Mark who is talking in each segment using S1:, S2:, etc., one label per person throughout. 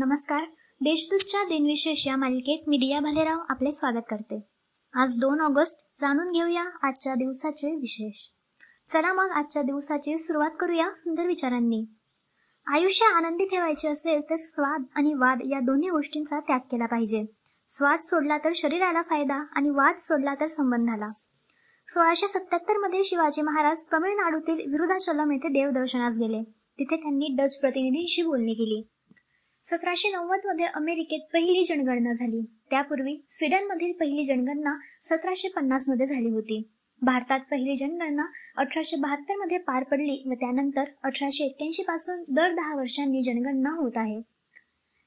S1: नमस्कार. देशदूतच्या दिनविशेष या मालिकेत मी दिया भालेराव आपले स्वागत करते. आज दोन ऑगस्ट जाणून घेऊया आजच्या दिवसाचे विशेष. चला मग आजच्या दिवसाची सुरुवात करूया सुंदर विचारांनी. आयुष्य आनंदी ठेवायचे असेल तर स्वाद आणि वाद या दोन्ही गोष्टींचा त्याग केला पाहिजे. स्वाद सोडला तर शरीराला फायदा आणि वाद सोडला तर संबंधाला. सोळाशे सत्याहत्तरमध्ये शिवाजी महाराज तमिळनाडूतील विरुधाचलम येथे देवदर्शनास गेले. तिथे त्यांनी डच प्रतिनिधींशी बोलणी केली. सतराशे नव्वदमध्ये अमेरिकेत पहिली जनगणना झाली. त्यापूर्वी स्वीडनमधील पहिली जनगणना सतराशे पन्नासमध्ये झाली होती. भारतात पहिली जनगणना अठराशे बहात्तरमध्ये पार पडली व त्यानंतर अठराशे एक्क्याऐंशी पासून दर दहा वर्षांनी जनगणना होत आहे.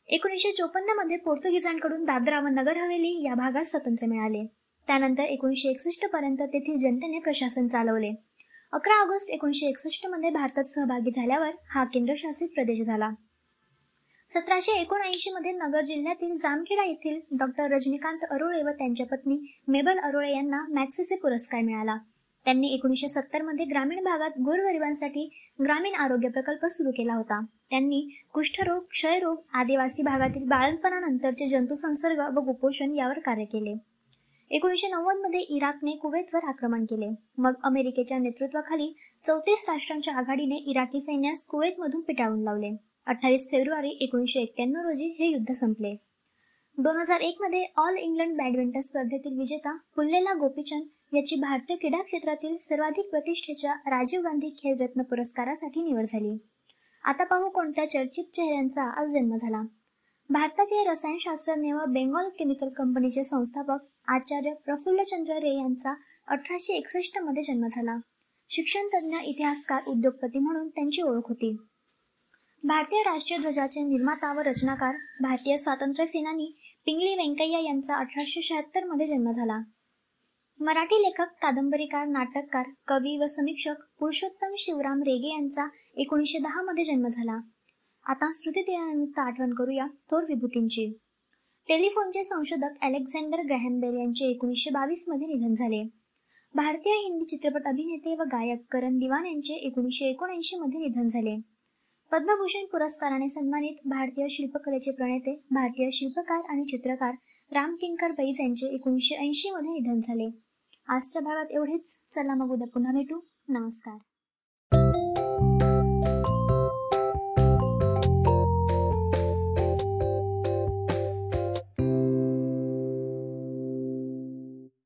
S1: एकोणीसशे चोपन्नमध्ये पोर्तुगीजांकडून दादरा व नगर हवेली या भागात स्वातंत्र्य मिळाले. त्यानंतर एकोणीसशे एकसष्ट पर्यंत तेथील जनतेने प्रशासन चालवले. अकरा ऑगस्ट एकोणीसशे एकसष्टमध्ये भारतात सहभागी झाल्यावर हा केंद्रशासित प्रदेश झाला. सतराशे एकोणऐंशी मध्ये नगर जिल्ह्यातील जामखेडा येथील डॉक्टर रजनीकांत अरोळे व त्यांच्या पत्नी मेबल अरोळे यांना मॅक्सिसे पुरस्कार मिळाला. त्यांनी एकोणीसशे सत्तरमध्ये ग्रामीण भागात गोरगरिबांसाठी ग्रामीण आरोग्य प्रकल्प सुरू केला होता. त्यांनी कुष्ठरोग क्षयरोग आदिवासी भागातील बाळणपणानंतरचे जंतुसंसर्ग व कुपोषण यावर कार्य केले. एकोणीसशे नव्वदमध्ये इराकने कुवेतवर आक्रमण केले. मग अमेरिकेच्या नेतृत्वाखाली चौतीस राष्ट्रांच्या आघाडीने इराकी सैन्यास कुवेतमधून पिटाळून लावले. अठ्ठावीस फेब्रुवारी एकोणीसशे एक्क्याण्णव रोजी हे युद्ध संपले. दोन हजार एक मध्ये ऑल इंग्लंड बॅडमिंटन स्पर्धेतील विजेता पुल्लेला गोपीचंद याची भारतीय क्रीडा क्षेत्रातील सर्वाधिक प्रतिष्ठेच्या राजीव गांधी खेलरत्न पुरस्कारासाठी निवड झाली. आता पाहू कोणत्या चर्चित चेहऱ्यांचा आज जन्म झाला. भारताचे रसायनशास्त्रज्ञ व बेंगॉल केमिकल कंपनीचे संस्थापक आचार्य प्रफुल्लचंद्र रे यांचा अठराशे एकसष्टमध्ये जन्म झाला. शिक्षण तज्ज्ञ इतिहासकार उद्योगपती म्हणून त्यांची ओळख होती. भारतीय राष्ट्रीय ध्वजाचे निर्माता व रचनाकार भारतीय स्वातंत्र्य सेनानी पिंगली व्यंकय्या यांचा अठराशे शहात्तरमध्ये जन्म झाला. मराठी लेखक कादंबरीकार नाटककार कवी व समीक्षक पुरुषोत्तम शिवराम रेगे यांचा एकोणीसशे दहा मध्ये जन्म झाला. आता दिनानिमित्त आठवण करूया थोर विभूतींची. टेलिफोनचे संशोधक अलेक्झांडर ग्रॅहम यांचे एकोणीसशे बावीसमध्ये निधन झाले. भारतीय हिंदी चित्रपट अभिनेते व गायक करण दिवान यांचे एकोणीसशे एकोणऐंशी मध्ये निधन झाले. पद्मभूषण पुरस्काराने सन्मानित भारतीय शिल्पकलेचे प्रणेते भारतीय शिल्पकार आणि चित्रकार राम किंकर बैज यांचे एकोणीसशे ऐंशी मध्ये निधन झाले. आजच्या भागात एवढेच. चला मग उद्या पुन्हा भेटू. नमस्कार.